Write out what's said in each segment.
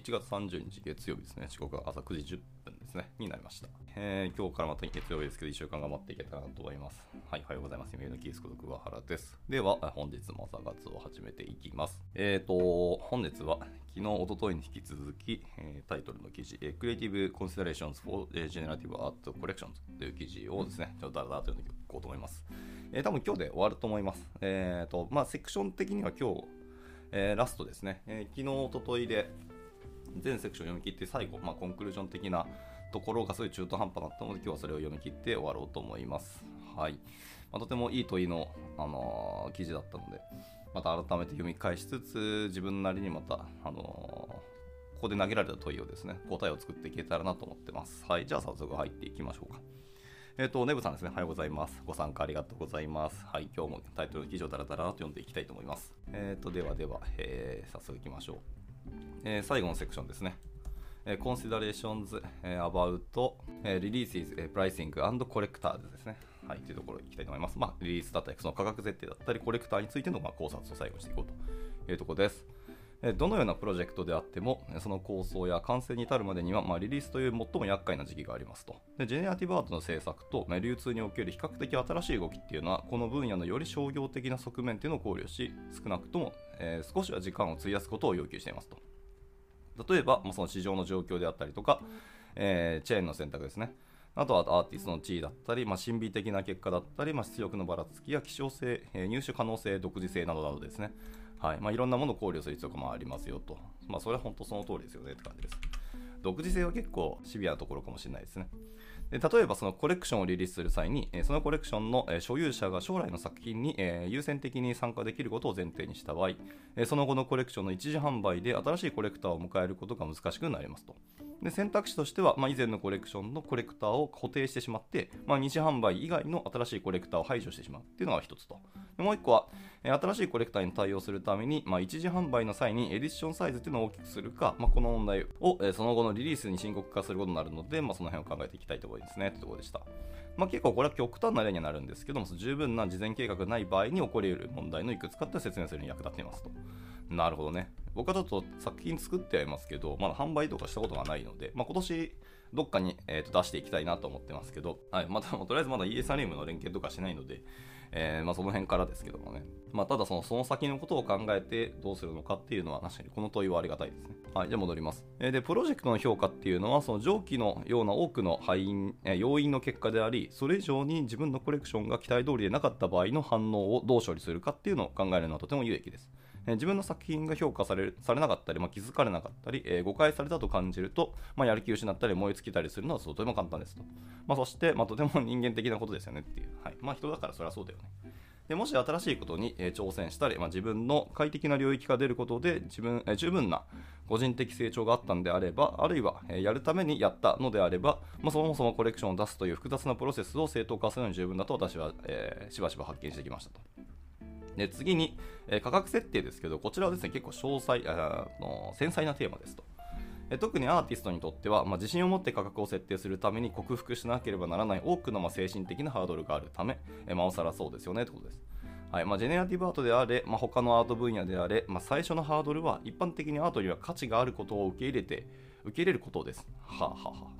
1月30日月曜日ですね。時刻は朝9時10分ですね。になりました。えー、今日からまた月曜日ですけど、1週間頑張っていけたらなと思います。はい、おはようございます。夢のキースこと桑原です。では、本日も朝活を始めていきます。えーと、本日は昨日、おとといに引き続き、えー、タイトルの記事、えー、Creative Considerations for Generative Art Collections という記事をですね、ちょっとだらだらと読んでいこうと思います。えー、多分今日で終わると思います。えーと、まあ、セクション的には今日、えー、ラストですね、えー、昨日、おとといで全セクション読み切って最後、まあ、コンクルージョン的なところがすごい中途半端だったので今日はそれを読み切って終わろうと思います。はいまあ、とてもいい問いの、あのー、記事だったのでまた改めて読み返しつつ自分なりにまた、あのー、ここで投げられた問いをですね答えを作っていけたらなと思ってます。はい、じゃあ早速入っていきましょうか。えっ、ー、と、ネブさんですね。おはようございます。ご参加ありがとうございます。はい、今日もタイトルの記事をダラダラと読んでいきたいと思います。えっ、ー、と、ではでは、えー、早速いきましょう。えー、最後のセクションですね。えー、Considerations、えー、about、えー、Releases、えー、Pricing and Collectors ですね。はい、というところに行きたいと思います。まあ、リリースだったり、その価格設定だったり、コレクターについてのま考察を最後にしていこうというところです。どのようなプロジェクトであっても、その構想や完成に至るまでには、まあ、リリースという最も厄介な時期がありますと。でジェネラティブアートの制作と、まあ、流通における比較的新しい動きっていうのは、この分野のより商業的な側面っていうのを考慮し、少なくとも、えー、少しは時間を費やすことを要求していますと。例えば、まあ、その市場の状況であったりとか、えー、チェーンの選択ですね。あとはアーティストの地位だったり、まあ、神秘的な結果だったり、まあ、出力のばらつきや希少性、えー、入手可能性、独自性などなどですね。はいまあ、いろんなものを考慮する必要がありますよと。まあ、それは本当その通りですよねって感じです。独自性は結構シビアなところかもしれないですね。で例えばそのコレクションをリリースする際に、そのコレクションの所有者が将来の作品に優先的に参加できることを前提にした場合、その後のコレクションの一時販売で新しいコレクターを迎えることが難しくなりますと。で選択肢としては、まあ、以前のコレクションのコレクターを固定してしまって、まあ、二次販売以外の新しいコレクターを排除してしまうっていうのが一つと。もう一個は、新しいコレクターに対応するために、まあ、一次販売の際にエディションサイズっていうのを大きくするか、まあ、この問題をその後のリリースに深刻化することになるので、まあ、その辺を考えていきたいところですねというところでした。まあ、結構これは極端な例にはなるんですけども、十分な事前計画がない場合に起こり得る問題のいくつかって説明するに役立っていますと。なるほどね。僕はちょっと作品作ってはいますけど、まだ販売とかしたことがないので、まあ、今年どっかに、えー、と出していきたいなと思ってますけど、はい、また、とりあえずまだ ESRM の連携とかしないので、えー、まあ、その辺からですけどもね。まあ、ただその、その先のことを考えてどうするのかっていうのは確かにこの問いはありがたいですね。はい、じゃ戻ります。えー、で、プロジェクトの評価っていうのは、その上記のような多くの敗因、えー、要因の結果であり、それ以上に自分のコレクションが期待通りでなかった場合の反応をどう処理するかっていうのを考えるのはとても有益です。え自分の作品が評価されされなかったり、まあ、気づかれなかったり、え、誤解されたと感じると、まあ、やる気失ったり燃え尽きたりするのはとても簡単ですと。まあ、そして、ま、とても 人間的なことですよねっていう。はい。ま、人だからそれはそうだよね。でもし新しいことに、え挑戦したり、まあ、自分の快適な領域が出ることで自分、え十分な個人的成長があったんであれば、あるいは、えやるためにやったのであれば、まあ、そもそもコレクションを出すという複雑なプロセスを正当化するのに十分だと私は、えー、しばしば発見してきましたと。で次に、えー、価格設定ですけど、こちらはですね結構詳細あの繊細なテーマですと。特にアーティストにとっては、まあ、自信を持って価格を設定するために克服しなければならない多くのま精神的なハードルがあるため、えま、おさらそうですよねということです。はいまあ、ジェネラティブアートであれ、まあ、他のアート分野であれ、まあ、最初のハードルは一般的にアートには価値があることを受け入れて受け入れることです。はあ、ははあ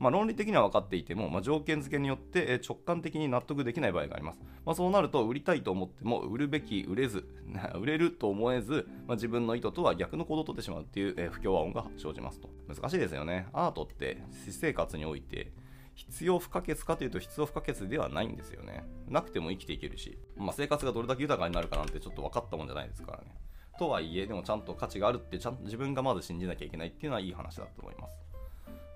まあ、論理的には分かっていても、まあ、条件付けによって直感的に納得できない場合があります。まあ、そうなると、売りたいと思っても、売るべき、売れず、売れると思えず、まあ、自分の意図とは逆の行動をとってしまうっていう、え、不協和音が生じますと。難しいですよね。アートって私生活において、必要不可欠かというと必要不可欠ではないんですよね。なくても生きていけるし、まあ、生活がどれだけ豊かになるかなんてちょっと分かったもんじゃないですからね。とはいえ、でもちゃんと価値があるってちゃんと自分がまず信じなきゃいけないっていうのはいい話だと思います。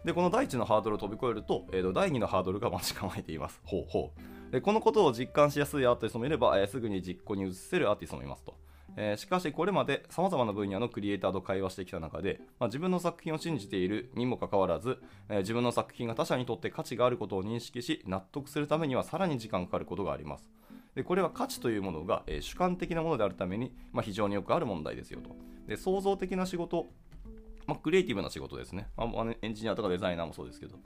で、この第一のハードルを飛び越えると、えー、と第二のハードルが待ち構えています。ほうほう。でこのことを実感しやすいアーティストもいれば、えー、すぐに実行に移せるアーティストもいますと。えー、しかし、これまで様々な分野のクリエイターと会話してきた中で、まあ、自分の作品を信じているにもかかわらず、えー、自分の作品が他者にとって価値があることを認識し、納得するためにはさらに時間がかかることがあります。でこれは価値というものが、えー、主観的なものであるために、まあ、非常によくある問題ですよと。で創造的な仕事まあ、クリエイティブな仕事ですね、まあ、エンジニアとかデザイナーもそうですけど、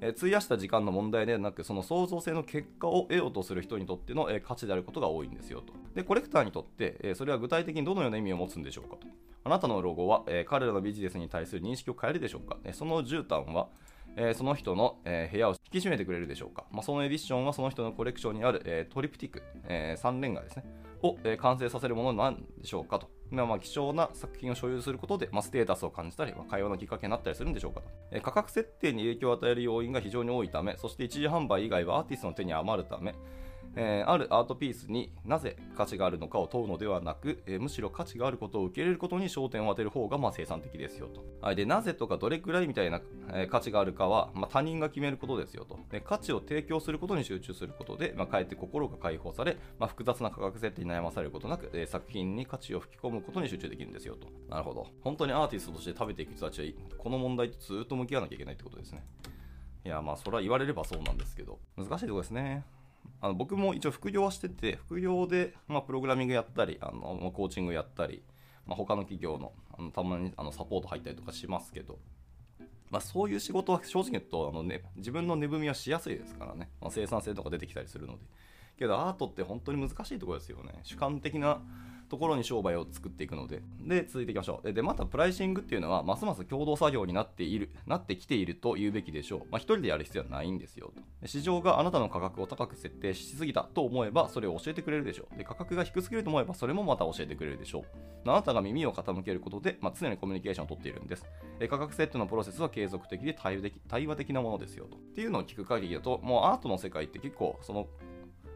えー、費やした時間の問題ではなく、その創造性の結果を得ようとする人にとっての、えー、価値であることが多いんですよと。で、コレクターにとって、えー、それは具体的にどのような意味を持つんでしょうかと。あなたのロゴは、え、彼らのビジネスに対する認識を変えるでしょうか、えその絨毯は、えー、その人の、え、部屋を引き締めてくれるでしょうか、まあ、そのエディションはその人のコレクションにある、え、トリプティク、え3連画ですね、を、え完成させるものなんでしょうかと。まあ、貴重な作品を所有することで、まあ、ステータスを感じたり、まあ、会話のきっかけになったりするんでしょうかと、え価格設定に影響を与える要因が非常に多いため、そして一時販売以外はアーティストの手に余るため、えー、あるアートピースになぜ価値があるのかを問うのではなく、えー、むしろ価値があることを受け入れることに焦点を当てる方がまあ生産的ですよと。はい、でなぜとかどれくらいみたいな、えー、価値があるかは、まあ、他人が決めることですよと。で価値を提供することに集中することで、まあ、かえって心が解放され、まあ、複雑な価格設定に悩まされることなく、えー、作品に価値を吹き込むことに集中できるんですよと。なるほど。本当にアーティストとして食べていく人たちはこの問題とずっと向き合わなきゃいけないってことですね。いやまあそれは言われればそうなんですけど難しいところですね。あの僕も一応副業はしてて、副業で、まあ、プログラミングやったり、あのコーチングやったり、まあ、他の企業のあのたまにあのサポート入ったりとかしますけど、まあ、そういう仕事は正直言うとあの、ね、自分の値踏みはしやすいですからね、まあ、生産性とか出てきたりするので。けどアートって本当に難しいところですよね。主観的なところに商売を作っていくので。で、続いていきましょう。で、またプライシングっていうのは、ますます共同作業になっている、なってきていると言うべきでしょう。まあ、一人でやる必要はないんですよと。市場があなたの価格を高く設定しすぎたと思えば、それを教えてくれるでしょう。で、価格が低すぎると思えば、それもまた教えてくれるでしょう。あなたが耳を傾けることで、まあ、常にコミュニケーションをとっているんです。価格設定のプロセスは継続的で対話的対話的なものですよと。っていうのを聞く限りだと、もうアートの世界って結構、その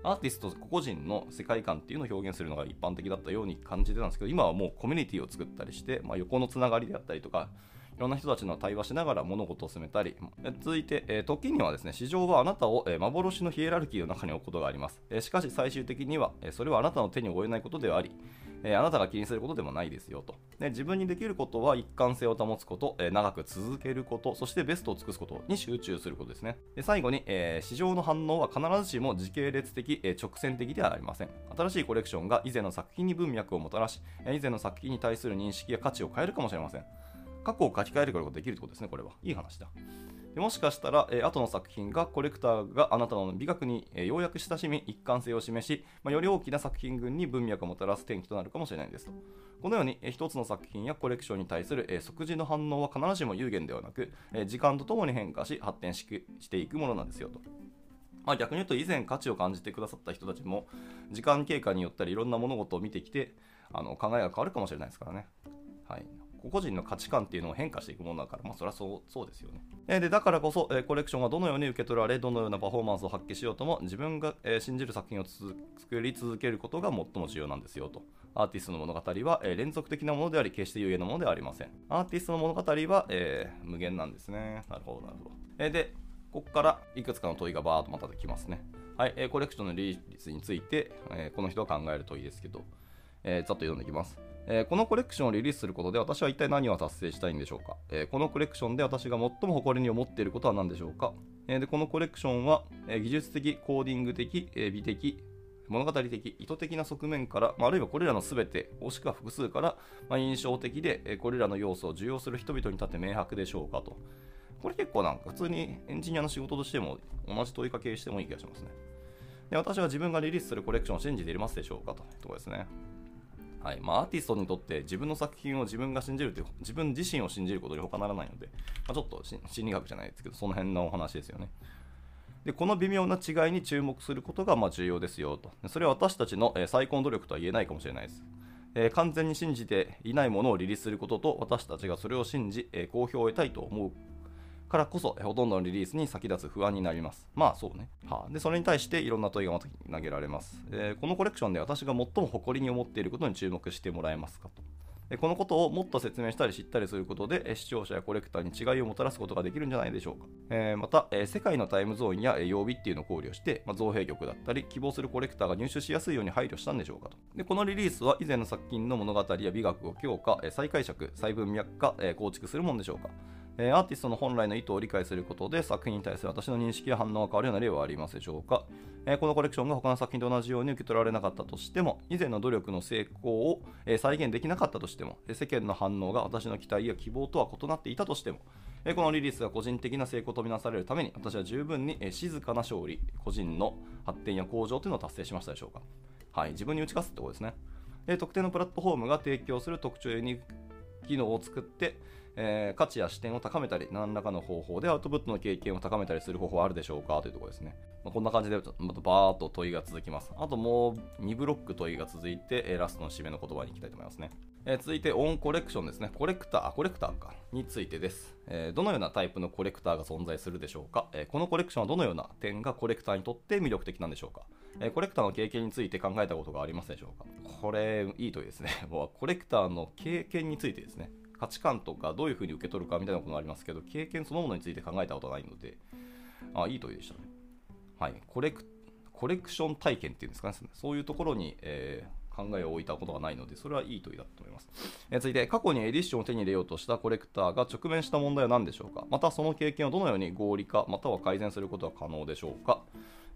アーティスト個々人の世界観っていうのを表現するのが一般的だったように感じてたんですけど今はもうコミュニティを作ったりして、まあ、横のつながりであったりとかいろんな人たちの対話しながら物事を進めたり、続いて、え、時にはですね、市場はあなたを、え、幻のヒエラルキーの中に置くことがあります。え、しかし最終的には、えそれはあなたの手に負えないことではあり、えあなたが気にすることでもないですよと。で自分にできることは一貫性を保つこと、え長く続けること、そしてベストを尽くすことに集中することですね。で最後に、えー市場の反応は必ずしも時系列的、え直線的ではありません。新しいコレクションが以前の作品に文脈をもたらし、以前の作品に対する認識や価値を変えるかもしれません。過去を書き換えることができるってことですね、これは。いい話だ。でもしかしたら、えー、後の作品がコレクターがあなたの美学に、えー、ようやく親しみ、一貫性を示し、まあ、より大きな作品群に文脈をもたらす転機となるかもしれないですと。このように、えー、一つの作品やコレクションに対する、えー、即時の反応は必ずしも有限ではなく、えー、時間とともに変化し、発展ししていくものなんですよと。まあ、逆に言うと以前価値を感じてくださった人たちも時間経過によったりいろんな物事を見てきてあの考えが変わるかもしれないですからね。はい、個人の価値観っていうのを変化していくものだから、まあ、それはそうそうですよね。えでだからこそ、えコレクションがどのように受け取られ、どのようなパフォーマンスを発揮しようとも、自分が、え信じる作品を作り続けることが最も重要なんですよと。アーティストの物語は、え連続的なものであり、決して有限なものではありません。アーティストの物語は、えー、無限なんですね。なるほど、なるほど。えで、ここからいくつかの問いがバーっとまたできますね。はい、えコレクションのリリースについて、えこの人は考える問いですけど、えー、ざっと読んでいきます。えー、このコレクションをリリースすることで私は一体何を達成したいんでしょうか、えー、このコレクションで私が最も誇りに思っていることは何でしょうか、えー、でこのコレクションは、え技術的、コーディング的、え美的、物語的、意図的な側面から、まあ、あるいはこれらの全て、もしくは複数から、まあ、印象的で、えこれらの要素を受容する人々に立って明白でしょうかと。これ結構なんか普通にエンジニアの仕事としても同じ問いかけしてもいい気がしますね。で私は自分がリリースするコレクションを信じていますでしょうかというところですね。はい。まあ、アーティストにとって自分の作品を自分が信じるという自分自身を信じることに他ならないので、まあ、ちょっと心理学じゃないですけどその辺のお話ですよね。でこの微妙な違いに注目することがま重要ですよと。それは私たちの最高の努力とは言えないかもしれないです。えー、完全に信じていないものをリリースすることと私たちがそれを信じ、えー、好評を得たいと思うからこそ、ほとんどのリリースに先立つ不安になります。まあそうね。はあ、で、それに対していろんな問いがまた投げられます、えー、このコレクションで私が最も誇りに思っていることに注目してもらえますかと。このことをもっと説明したり知ったりすることで視聴者やコレクターに違いをもたらすことができるんじゃないでしょうか、えー、また、え世界のタイムゾーンや曜日っていうのを考慮して、まあ、造幣局だったり希望するコレクターが入手しやすいように配慮したんでしょうかとでこのリリースは以前の作品の物語や美学を強化再解釈細分脈化構築するものでしょうかえアーティストの本来の意図を理解することで作品に対する私の認識や反応が変わるような例はありますでしょうか、えこのコレクションが他の作品と同じように受け取られなかったとしても以前の努力の成功を、え再現できなかったとしても世間の反応が私の期待や希望とは異なっていたとしてもこのリリースが個人的な成功とみなされるために私は十分に静かな勝利個人の発展や向上というのを達成しましたでしょうか？はい自分に打ち勝つってことですね。特定のプラットフォームが提供する特徴に機能を作って、えー価値や視点を高めたり、何らかの方法でアウトプットの経験を高めたりする方法はあるでしょうかというところですね。まあ、こんな感じで、またバーっと問いが続きます。あともう2ブロック問いが続いて、えラストの締めの言葉に行きたいと思いますね。えー続いて、オンコレクションですね。コレクター、コレクターか。についてです、えどのようなタイプのコレクターが存在するでしょうか、えこのコレクションはどのような点がコレクターにとって魅力的なんでしょうか、えコレクターの経験について考えたことがありますでしょうか？これ、いい問いですね。もうコレクターの経験についてですね。価値観とかどういうふうに受け取るかみたいなことがありますけど、経験そのものについて考えたことがないので、あいい問いでしたね。はい、コレクコレクション体験っていうんですかね、そういうところに、えー考えを置いたことがないので、それはいい問いだと思います。え続いて、過去にエディションを手に入れようとしたコレクターが直面した問題は何でしょうか？またその経験をどのように合理化、または改善することは可能でしょうか？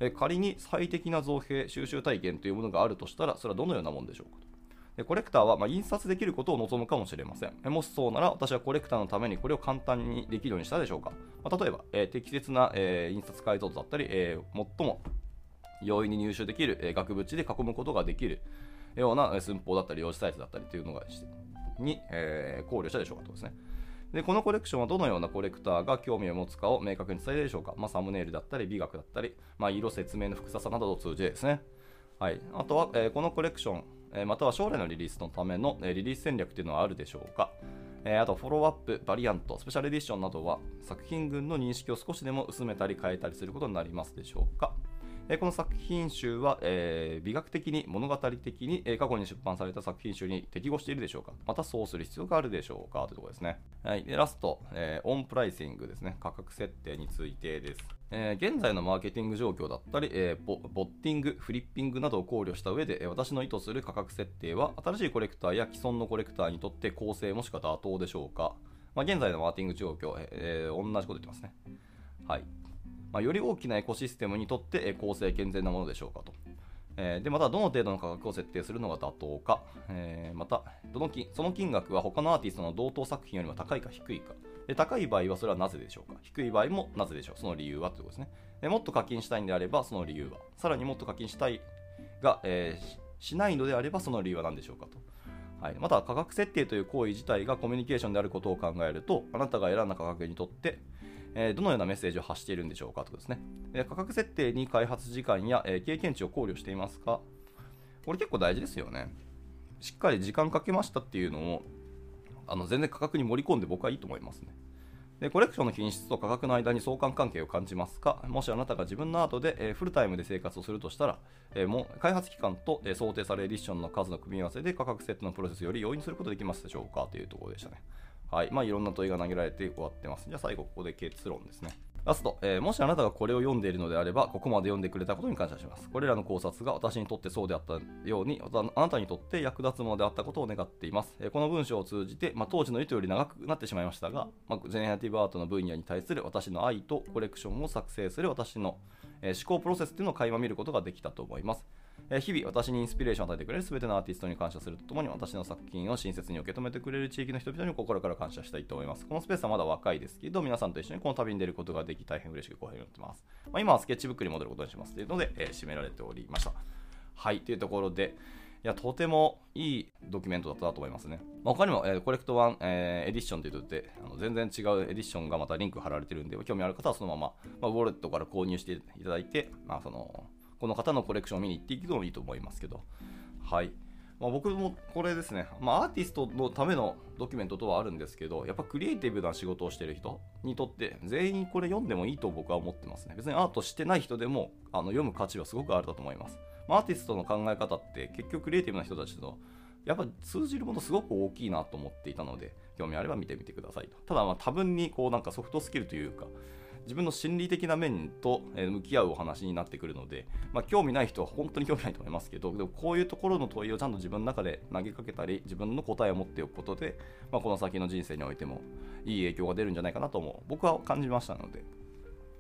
え仮に最適な造幣、収集体験というものがあるとしたら、それはどのようなものでしょうか？とでコレクターはま印刷できることを望むかもしれません。もしそうなら、私はコレクターのためにこれを簡単にできるようにしたでしょうか？まあ例えば、えー適切な、えー印刷解像度だったり、えー最も容易に入手できる、え額縁で囲むことができるような寸法だったり、用紙サイズだったりというのがしに、えー考慮したでしょうか？とですね。でこのコレクションはどのようなコレクターが興味を持つかを明確に伝えるでしょうか、まあ、サムネイルだったり美学だったり、まあ、色説明の複雑さなどを通じてですね、はい、あとは、えーこのコレクション、えーまたは将来のリリースのための、えーリリース戦略というのはあるでしょうか、えーあとフォローアップ、バリアント、スペシャルエディションなどは作品群の認識を少しでも薄めたり変えたりすることになりますでしょうか？えこの作品集は、え美学的に物語的に、え過去に出版された作品集に適合しているでしょうかまたそうする必要があるでしょうかというところですね。はい、でラスト、えオンプライシングですね。価格設定についてです。え現在のマーケティング状況だったり、えボッティング、フリッピングなどを考慮した上で、私の意図する価格設定は、新しいコレクターや既存のコレクターにとって公正もしくは妥当でしょうか、まあ、現在のマーケティング状況、えー同じこと言ってますね。はい。まあ、より大きなエコシステムにとって公正健全なものでしょうかと。えーでまた、どの程度の価格を設定するのが妥当か、えーまたどの金、その金額は他のアーティストの同等作品よりも高いか低いか、で高い場合はそれはなぜでしょうか、低い場合もなぜでしょう、その理由はということですね。でもっと課金したいんであれば、その理由は、さらにもっと課金したいが、えーしないのであれば、その理由は何でしょうかと。はい、また価格設定という行為自体がコミュニケーションであることを考えるとあなたが選んだ価格にとって、えどのようなメッセージを発しているんでしょうかとかですね、価格設定に開発時間や、え経験値を考慮していますか。これ結構大事ですよね。しっかり時間かけましたっていうのをあの全然価格に盛り込んで僕はいいと思いますね。でコレクションの品質と価格の間に相関関係を感じますか？もしあなたが自分のアートで、えーフルタイムで生活をするとしたら、えーも開発期間と、えー想定されるエディションの数の組み合わせで価格設定のプロセスより容易にすることができますでしょうか？というところでしたね。はい。まあ、いろんな問いが投げられて終わってます。じゃあ最後、ここで結論ですね。ラスト、えーもしあなたがこれを読んでいるのであれば、ここまで読んでくれたことに感謝します。これらの考察が私にとってそうであったように、あなたにとって役立つものであったことを願っています。えーこの文章を通じて、まあ、当時の意図より長くなってしまいましたが、まあ、ジェネラティブアートの分野に対する私の愛とコレクションを作成する私の、えー思考プロセスというのを垣間見ることができたと思います。え日々私にインスピレーションを与えてくれる全てのアーティストに感謝するとともに私の作品を親切に受け止めてくれる地域の人々に心から感謝したいと思います。このスペースはまだ若いですけど、皆さんと一緒にこの旅に出ることができ大変嬉しく光栄に思ってます。まあ、今はスケッチブックに戻ることにしますというので、えー締められておりました。はい、というところで、いや、とてもいいドキュメントだったなと思いますね。まあ、他にも、えーコレクト1、えーエディションということで、あの全然違うエディションがまたリンク貼られてるんで、興味ある方はそのまま、まあ、ウォレットから購入していただいて、まあ、そのこの方のコレクションを見に行っていくのもいいと思いますけど、はい。まあ、僕もこれですね、まあ、アーティストのためのドキュメントとはあるんですけど、やっぱクリエイティブな仕事をしている人にとって、全員これ読んでもいいと僕は思ってますね。別にアートしてない人でもあの読む価値はすごくあるだと思います。まあアーティストの考え方って結局クリエイティブな人たちとやっぱ通じるものすごく大きいなと思っていたので、興味あれば見てみてくださいと。ただまあ多分にこうなんかソフトスキルというか、自分の心理的な面と向き合うお話になってくるので、まあ、興味ない人は本当に興味ないと思いますけど、でもこういうところの問いをちゃんと自分の中で投げかけたり、自分の答えを持っておくことで、まあ、この先の人生においてもいい影響が出るんじゃないかなとも僕は感じましたので、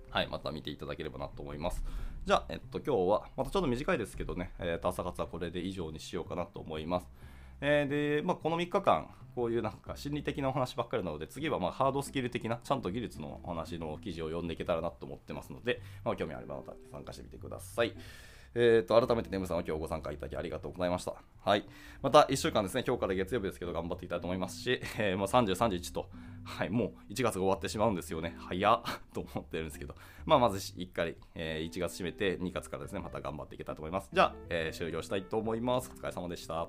はい、また見ていただければなと思います。じゃあ、えっと、今日は、またちょっと短いですけどね、えーと朝活はこれで以上にしようかなと思います。えーで、まあ、この3日間、こういうなんか心理的なお話ばっかりなので、次はまハードスキル的な、ちゃんと技術のお話の記事を読んでいけたらなと思ってますので、まあ、興味あればまた参加してみてください。えー、と改めて、ネムさんは今日ご参加いただきありがとうございました。はい、また1週間ですね、今日から月曜日ですけど、頑張っていきたいと思いますし、えー、もう30、31と、はい、もう1月が終わってしまうんですよね、早っと思ってるんですけど、まあ、まず1回、えー、1月締めて、2月からですね、また頑張っていけたいと思います。じゃあ、えー、終了したいと思います。お疲れ様でした。